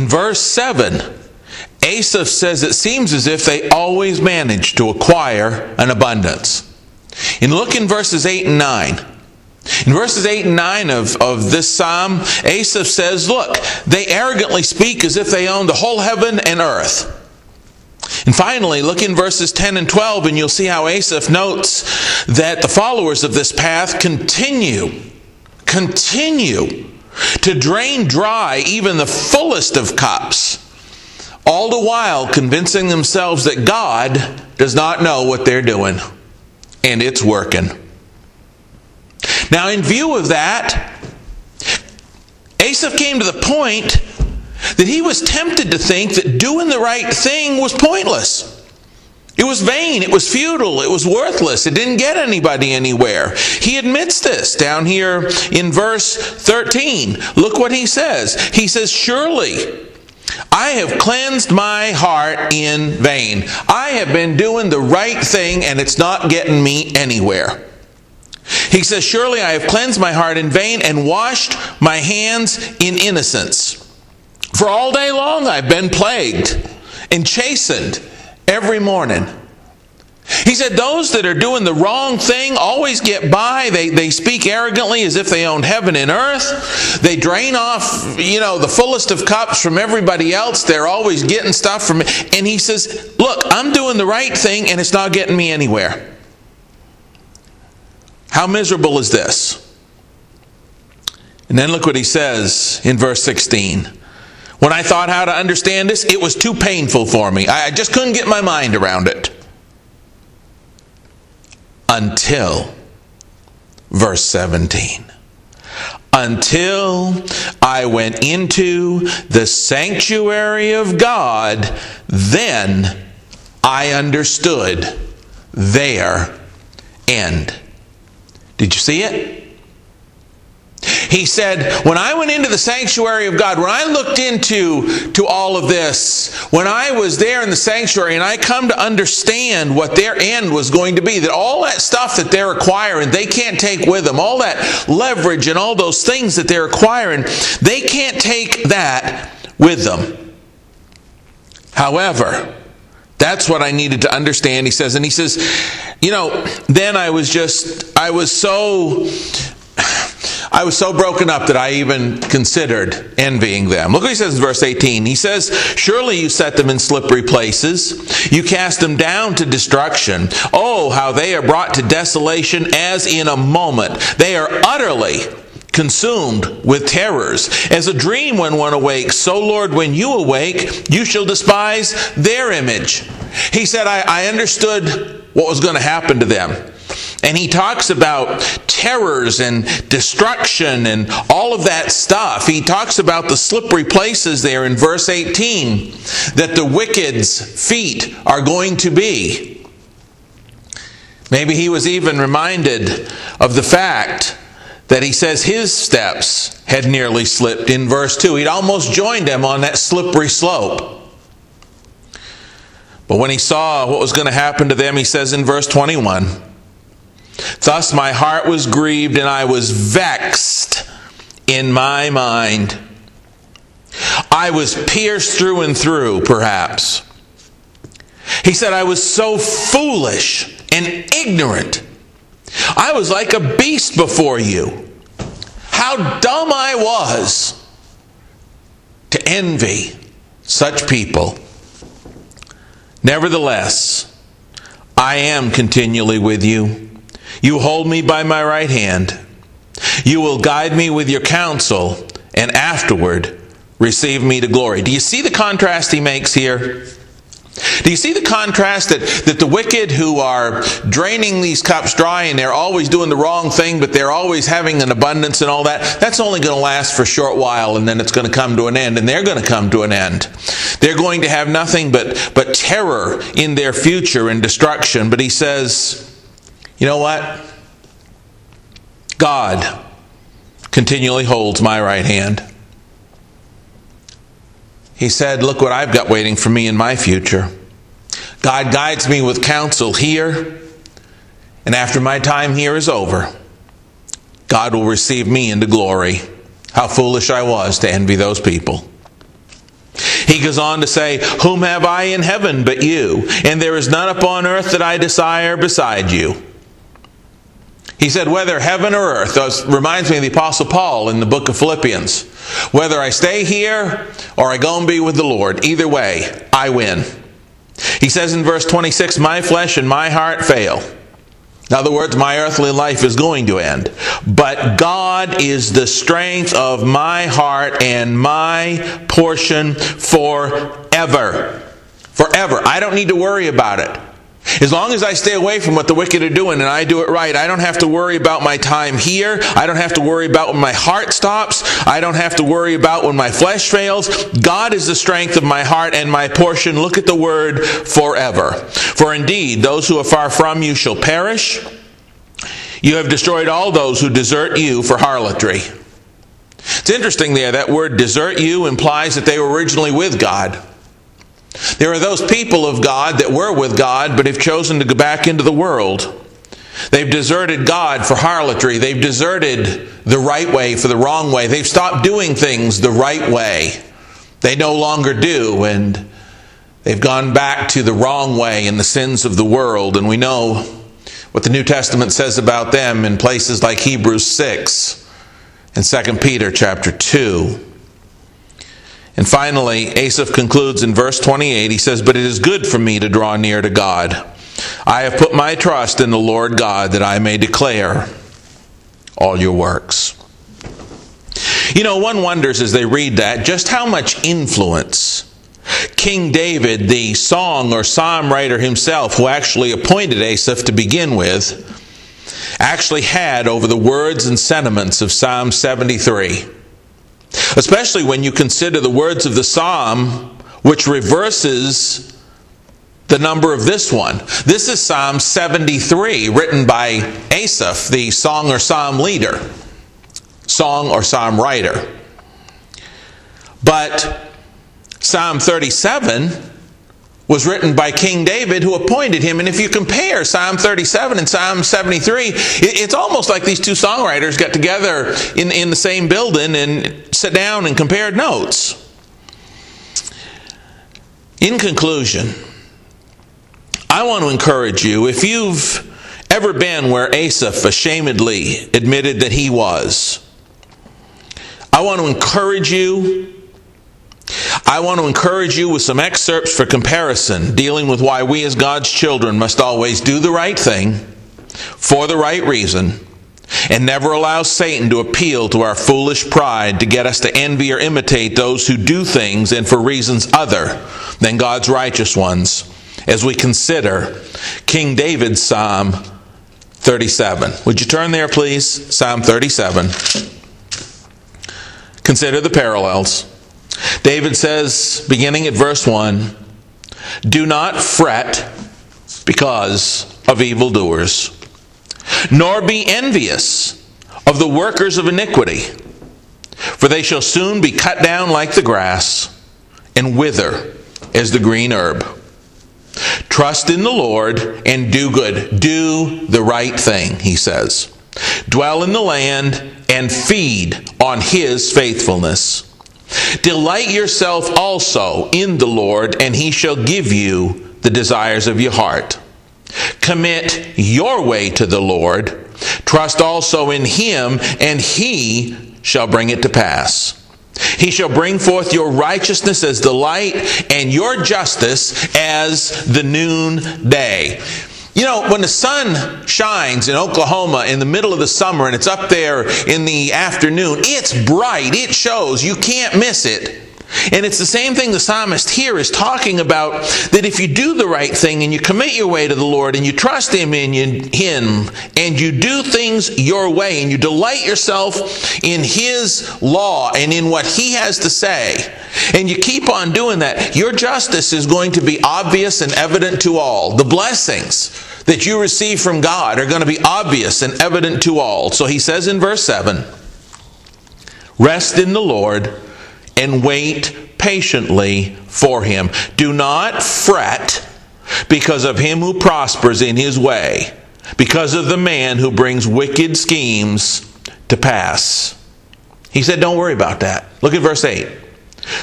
In verse 7, Asaph says it seems as if they always manage to acquire an abundance. And look in verses 8 and 9. In verses 8 and 9 of, of this psalm, Asaph says, Look, they arrogantly speak as if they own the whole heaven and earth. And finally, look in verses 10 and 12, and you'll see how Asaph notes that the followers of this path continue, continue to drain dry even the fullest of cups, all the while convincing themselves that God does not know what they're doing, and it's working. Now, in view of that, Asaph came to the point that he was tempted to think that doing the right thing was pointless. It was vain, it was futile, it was worthless, it didn't get anybody anywhere. He admits this down here in verse 13. Look what he says. He says, Surely I have cleansed my heart in vain. I have been doing the right thing and it's not getting me anywhere. He says, Surely I have cleansed my heart in vain and washed my hands in innocence. For all day long I've been plagued and chastened every morning. He said, Those that are doing the wrong thing always get by. They, they speak arrogantly as if they own heaven and earth. They drain off, you know, the fullest of cups from everybody else. They're always getting stuff from. And he says, Look, I'm doing the right thing and it's not getting me anywhere. How miserable is this? And then look what he says in verse 16. When I thought how to understand this, it was too painful for me. I just couldn't get my mind around it. Until verse 17. Until I went into the sanctuary of God, then I understood their end. Did you see it? He said, When I went into the sanctuary of God, when I looked into to all of this, when I was there in the sanctuary and I come to understand what their end was going to be, that all that stuff that they're acquiring, they can't take with them, all that leverage and all those things that they're acquiring, they can't take that with them. However, that's what I needed to understand, he says. And he says, you know, then I was just, I was so I was so broken up that I even considered envying them. Look what he says in verse 18. He says, Surely you set them in slippery places. You cast them down to destruction. Oh, how they are brought to desolation as in a moment. They are utterly consumed with terrors. As a dream when one awakes, so Lord, when you awake, you shall despise their image. He said, I, I understood what was going to happen to them. And he talks about terrors and destruction and all of that stuff. He talks about the slippery places there in verse 18 that the wicked's feet are going to be. Maybe he was even reminded of the fact that he says his steps had nearly slipped in verse 2. He'd almost joined them on that slippery slope. But when he saw what was going to happen to them, he says in verse 21 Thus my heart was grieved and I was vexed in my mind. I was pierced through and through, perhaps. He said, I was so foolish and ignorant. I was like a beast before you. How dumb I was to envy such people. Nevertheless, I am continually with you you hold me by my right hand. You will guide me with your counsel, and afterward receive me to glory. Do you see the contrast he makes here? Do you see the contrast that, that the wicked who are draining these cups dry and they're always doing the wrong thing, but they're always having an abundance and all that? That's only going to last for a short while and then it's going to come to an end, and they're going to come to an end. They're going to have nothing but, but terror in their future and destruction. But he says, you know what? God continually holds my right hand. He said, Look what I've got waiting for me in my future. God guides me with counsel here, and after my time here is over, God will receive me into glory. How foolish I was to envy those people. He goes on to say, Whom have I in heaven but you? And there is none upon earth that I desire beside you. He said, whether heaven or earth, this reminds me of the Apostle Paul in the book of Philippians. Whether I stay here or I go and be with the Lord, either way, I win. He says in verse 26, My flesh and my heart fail. In other words, my earthly life is going to end. But God is the strength of my heart and my portion forever. Forever. I don't need to worry about it. As long as I stay away from what the wicked are doing and I do it right, I don't have to worry about my time here. I don't have to worry about when my heart stops. I don't have to worry about when my flesh fails. God is the strength of my heart and my portion. Look at the word forever. For indeed, those who are far from you shall perish. You have destroyed all those who desert you for harlotry. It's interesting there, that word desert you implies that they were originally with God. There are those people of God that were with God but have chosen to go back into the world. They've deserted God for harlotry. They've deserted the right way for the wrong way. They've stopped doing things the right way. They no longer do, and they've gone back to the wrong way and the sins of the world. And we know what the New Testament says about them in places like Hebrews 6 and 2 Peter chapter 2. And finally, Asaph concludes in verse 28. He says, But it is good for me to draw near to God. I have put my trust in the Lord God that I may declare all your works. You know, one wonders as they read that just how much influence King David, the song or psalm writer himself, who actually appointed Asaph to begin with, actually had over the words and sentiments of Psalm 73. Especially when you consider the words of the psalm, which reverses the number of this one. This is Psalm 73, written by Asaph, the song or psalm leader, song or psalm writer. But Psalm 37 was written by King David, who appointed him. And if you compare Psalm 37 and Psalm 73, it's almost like these two songwriters got together in, in the same building and sat down and compared notes. In conclusion, I want to encourage you if you've ever been where Asaph ashamedly admitted that he was, I want to encourage you I want to encourage you with some excerpts for comparison, dealing with why we as God's children must always do the right thing for the right reason and never allow Satan to appeal to our foolish pride to get us to envy or imitate those who do things and for reasons other than God's righteous ones as we consider King David's Psalm 37. Would you turn there, please? Psalm 37. Consider the parallels. David says, beginning at verse 1, Do not fret because of evildoers, nor be envious of the workers of iniquity, for they shall soon be cut down like the grass and wither as the green herb. Trust in the Lord and do good. Do the right thing, he says. Dwell in the land and feed on his faithfulness. Delight yourself also in the Lord, and he shall give you the desires of your heart. Commit your way to the Lord. Trust also in him, and he shall bring it to pass. He shall bring forth your righteousness as the light, and your justice as the noonday. You know, when the sun shines in Oklahoma in the middle of the summer and it's up there in the afternoon, it's bright, it shows, you can't miss it. And it's the same thing the psalmist here is talking about that if you do the right thing and you commit your way to the Lord and you trust Him in Him and you do things your way and you delight yourself in His law and in what He has to say, and you keep on doing that, your justice is going to be obvious and evident to all. The blessings that you receive from God are going to be obvious and evident to all. So He says in verse 7 Rest in the Lord and wait patiently for him. Do not fret because of him who prospers in his way, because of the man who brings wicked schemes to pass. He said, Don't worry about that. Look at verse 8.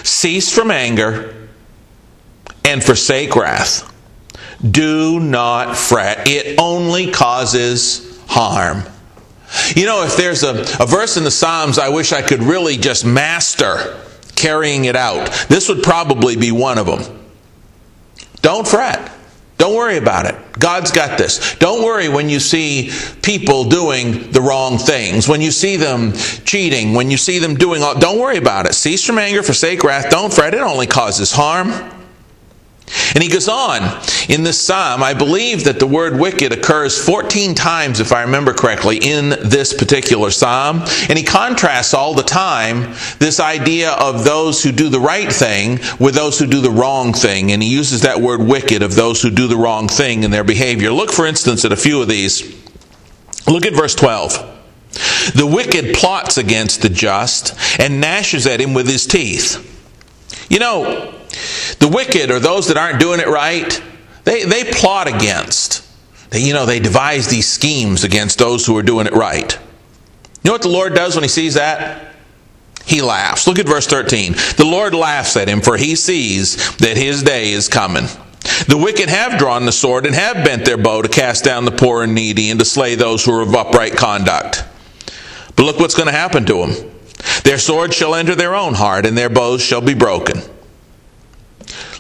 Cease from anger and forsake wrath. Do not fret, it only causes harm. You know, if there's a, a verse in the Psalms I wish I could really just master carrying it out, this would probably be one of them. Don't fret. Don't worry about it. God's got this. Don't worry when you see people doing the wrong things, when you see them cheating, when you see them doing all. Don't worry about it. Cease from anger, forsake wrath. Don't fret. It only causes harm. And he goes on in this psalm. I believe that the word wicked occurs 14 times, if I remember correctly, in this particular psalm. And he contrasts all the time this idea of those who do the right thing with those who do the wrong thing. And he uses that word wicked of those who do the wrong thing in their behavior. Look, for instance, at a few of these. Look at verse 12. The wicked plots against the just and gnashes at him with his teeth. You know, the wicked or those that aren't doing it right, they, they plot against. They, you know, they devise these schemes against those who are doing it right. You know what the Lord does when he sees that? He laughs. Look at verse 13. The Lord laughs at him, for he sees that his day is coming. The wicked have drawn the sword and have bent their bow to cast down the poor and needy and to slay those who are of upright conduct. But look what's going to happen to them. Their sword shall enter their own heart, and their bows shall be broken.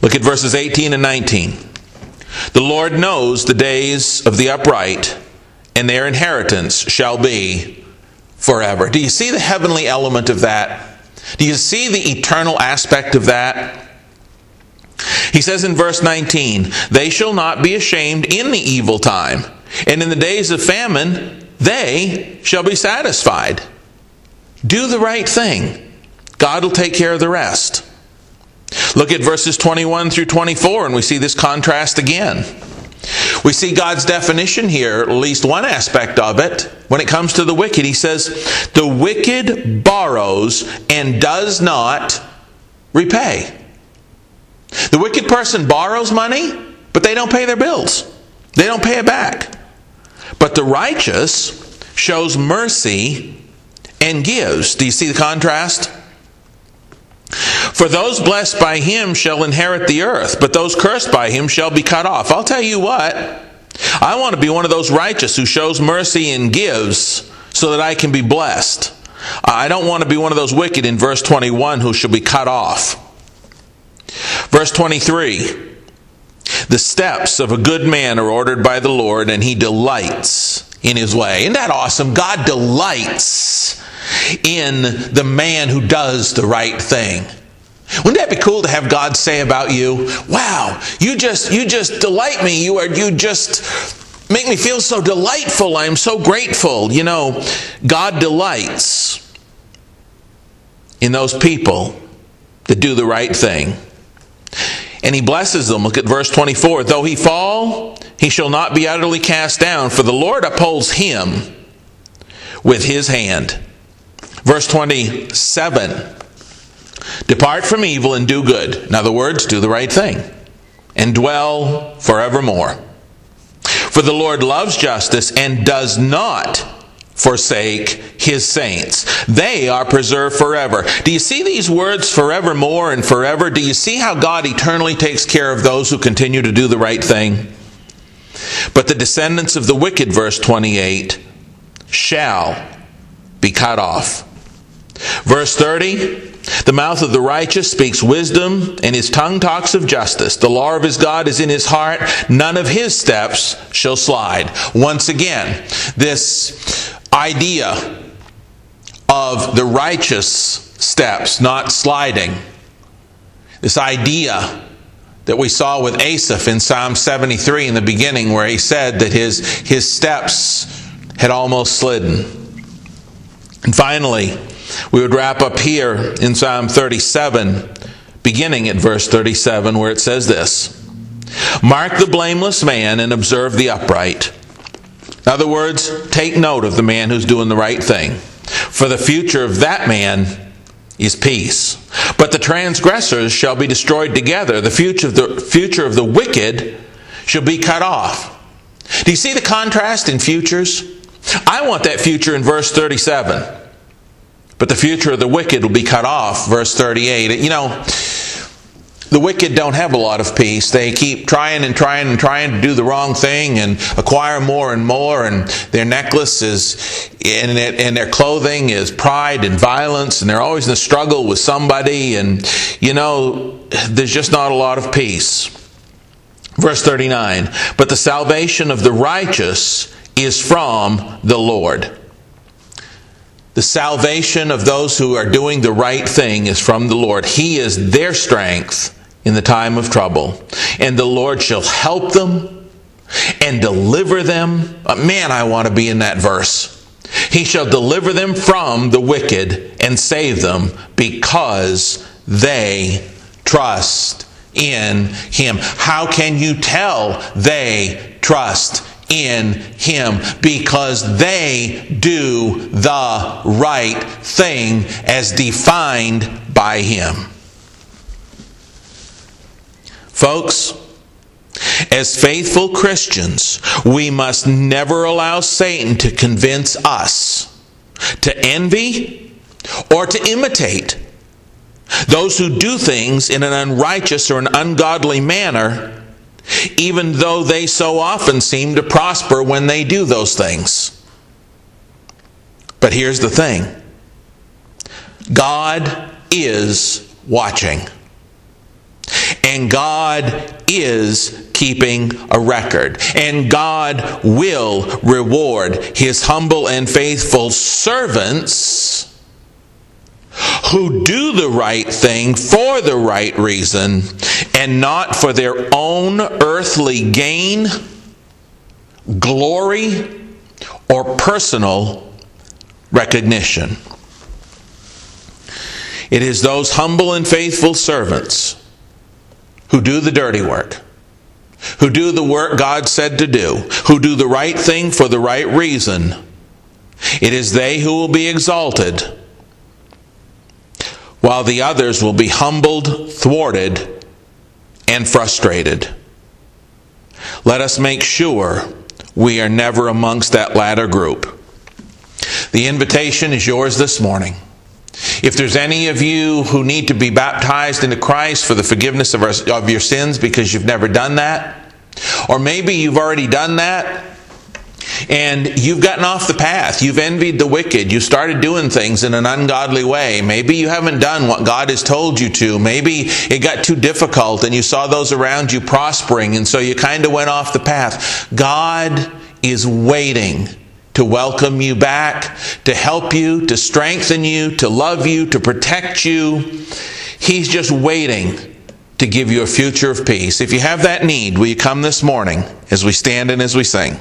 Look at verses 18 and 19. The Lord knows the days of the upright, and their inheritance shall be forever. Do you see the heavenly element of that? Do you see the eternal aspect of that? He says in verse 19, They shall not be ashamed in the evil time, and in the days of famine they shall be satisfied. Do the right thing. God will take care of the rest. Look at verses 21 through 24, and we see this contrast again. We see God's definition here, at least one aspect of it, when it comes to the wicked. He says, The wicked borrows and does not repay. The wicked person borrows money, but they don't pay their bills. They don't pay it back. But the righteous shows mercy and gives. Do you see the contrast? For those blessed by him shall inherit the earth, but those cursed by him shall be cut off. I'll tell you what, I want to be one of those righteous who shows mercy and gives so that I can be blessed. I don't want to be one of those wicked in verse 21 who shall be cut off. Verse 23 The steps of a good man are ordered by the Lord, and he delights in his way. Isn't that awesome? God delights in the man who does the right thing. Wouldn't that be cool to have God say about you, "Wow, you just you just delight me. You are you just make me feel so delightful. I am so grateful." You know, God delights in those people that do the right thing. And he blesses them. Look at verse 24. Though he fall, he shall not be utterly cast down, for the Lord upholds him with his hand. Verse 27 Depart from evil and do good. In other words, do the right thing. And dwell forevermore. For the Lord loves justice and does not forsake his saints. They are preserved forever. Do you see these words forevermore and forever? Do you see how God eternally takes care of those who continue to do the right thing? But the descendants of the wicked, verse 28, shall be cut off. Verse 30 the mouth of the righteous speaks wisdom, and his tongue talks of justice. The law of his God is in his heart. None of his steps shall slide. Once again, this idea of the righteous steps not sliding, this idea that we saw with Asaph in Psalm 73 in the beginning, where he said that his, his steps had almost slidden. And finally, we would wrap up here in Psalm 37, beginning at verse 37, where it says this Mark the blameless man and observe the upright. In other words, take note of the man who's doing the right thing. For the future of that man is peace. But the transgressors shall be destroyed together. The future of the, future of the wicked shall be cut off. Do you see the contrast in futures? I want that future in verse 37 but the future of the wicked will be cut off. Verse 38. You know, the wicked don't have a lot of peace. They keep trying and trying and trying to do the wrong thing and acquire more and more, and their necklace is, and, and their clothing is pride and violence, and they're always in a struggle with somebody, and you know, there's just not a lot of peace. Verse 39 But the salvation of the righteous is from the Lord. The salvation of those who are doing the right thing is from the Lord. He is their strength in the time of trouble. And the Lord shall help them and deliver them. Uh, man, I want to be in that verse. He shall deliver them from the wicked and save them because they trust in him. How can you tell they trust in him? Because they do the right thing as defined by him. Folks, as faithful Christians, we must never allow Satan to convince us to envy or to imitate those who do things in an unrighteous or an ungodly manner, even though they so often seem to prosper when they do those things. But here's the thing God is watching. And God is keeping a record. And God will reward his humble and faithful servants who do the right thing for the right reason and not for their own earthly gain, glory, or personal recognition. It is those humble and faithful servants who do the dirty work, who do the work God said to do, who do the right thing for the right reason. It is they who will be exalted, while the others will be humbled, thwarted, and frustrated. Let us make sure we are never amongst that latter group. The invitation is yours this morning. If there's any of you who need to be baptized into Christ for the forgiveness of, our, of your sins because you've never done that, or maybe you've already done that and you've gotten off the path. You've envied the wicked. You started doing things in an ungodly way. Maybe you haven't done what God has told you to. Maybe it got too difficult and you saw those around you prospering and so you kind of went off the path. God is waiting to welcome you back, to help you, to strengthen you, to love you, to protect you. He's just waiting to give you a future of peace. If you have that need, will you come this morning as we stand and as we sing?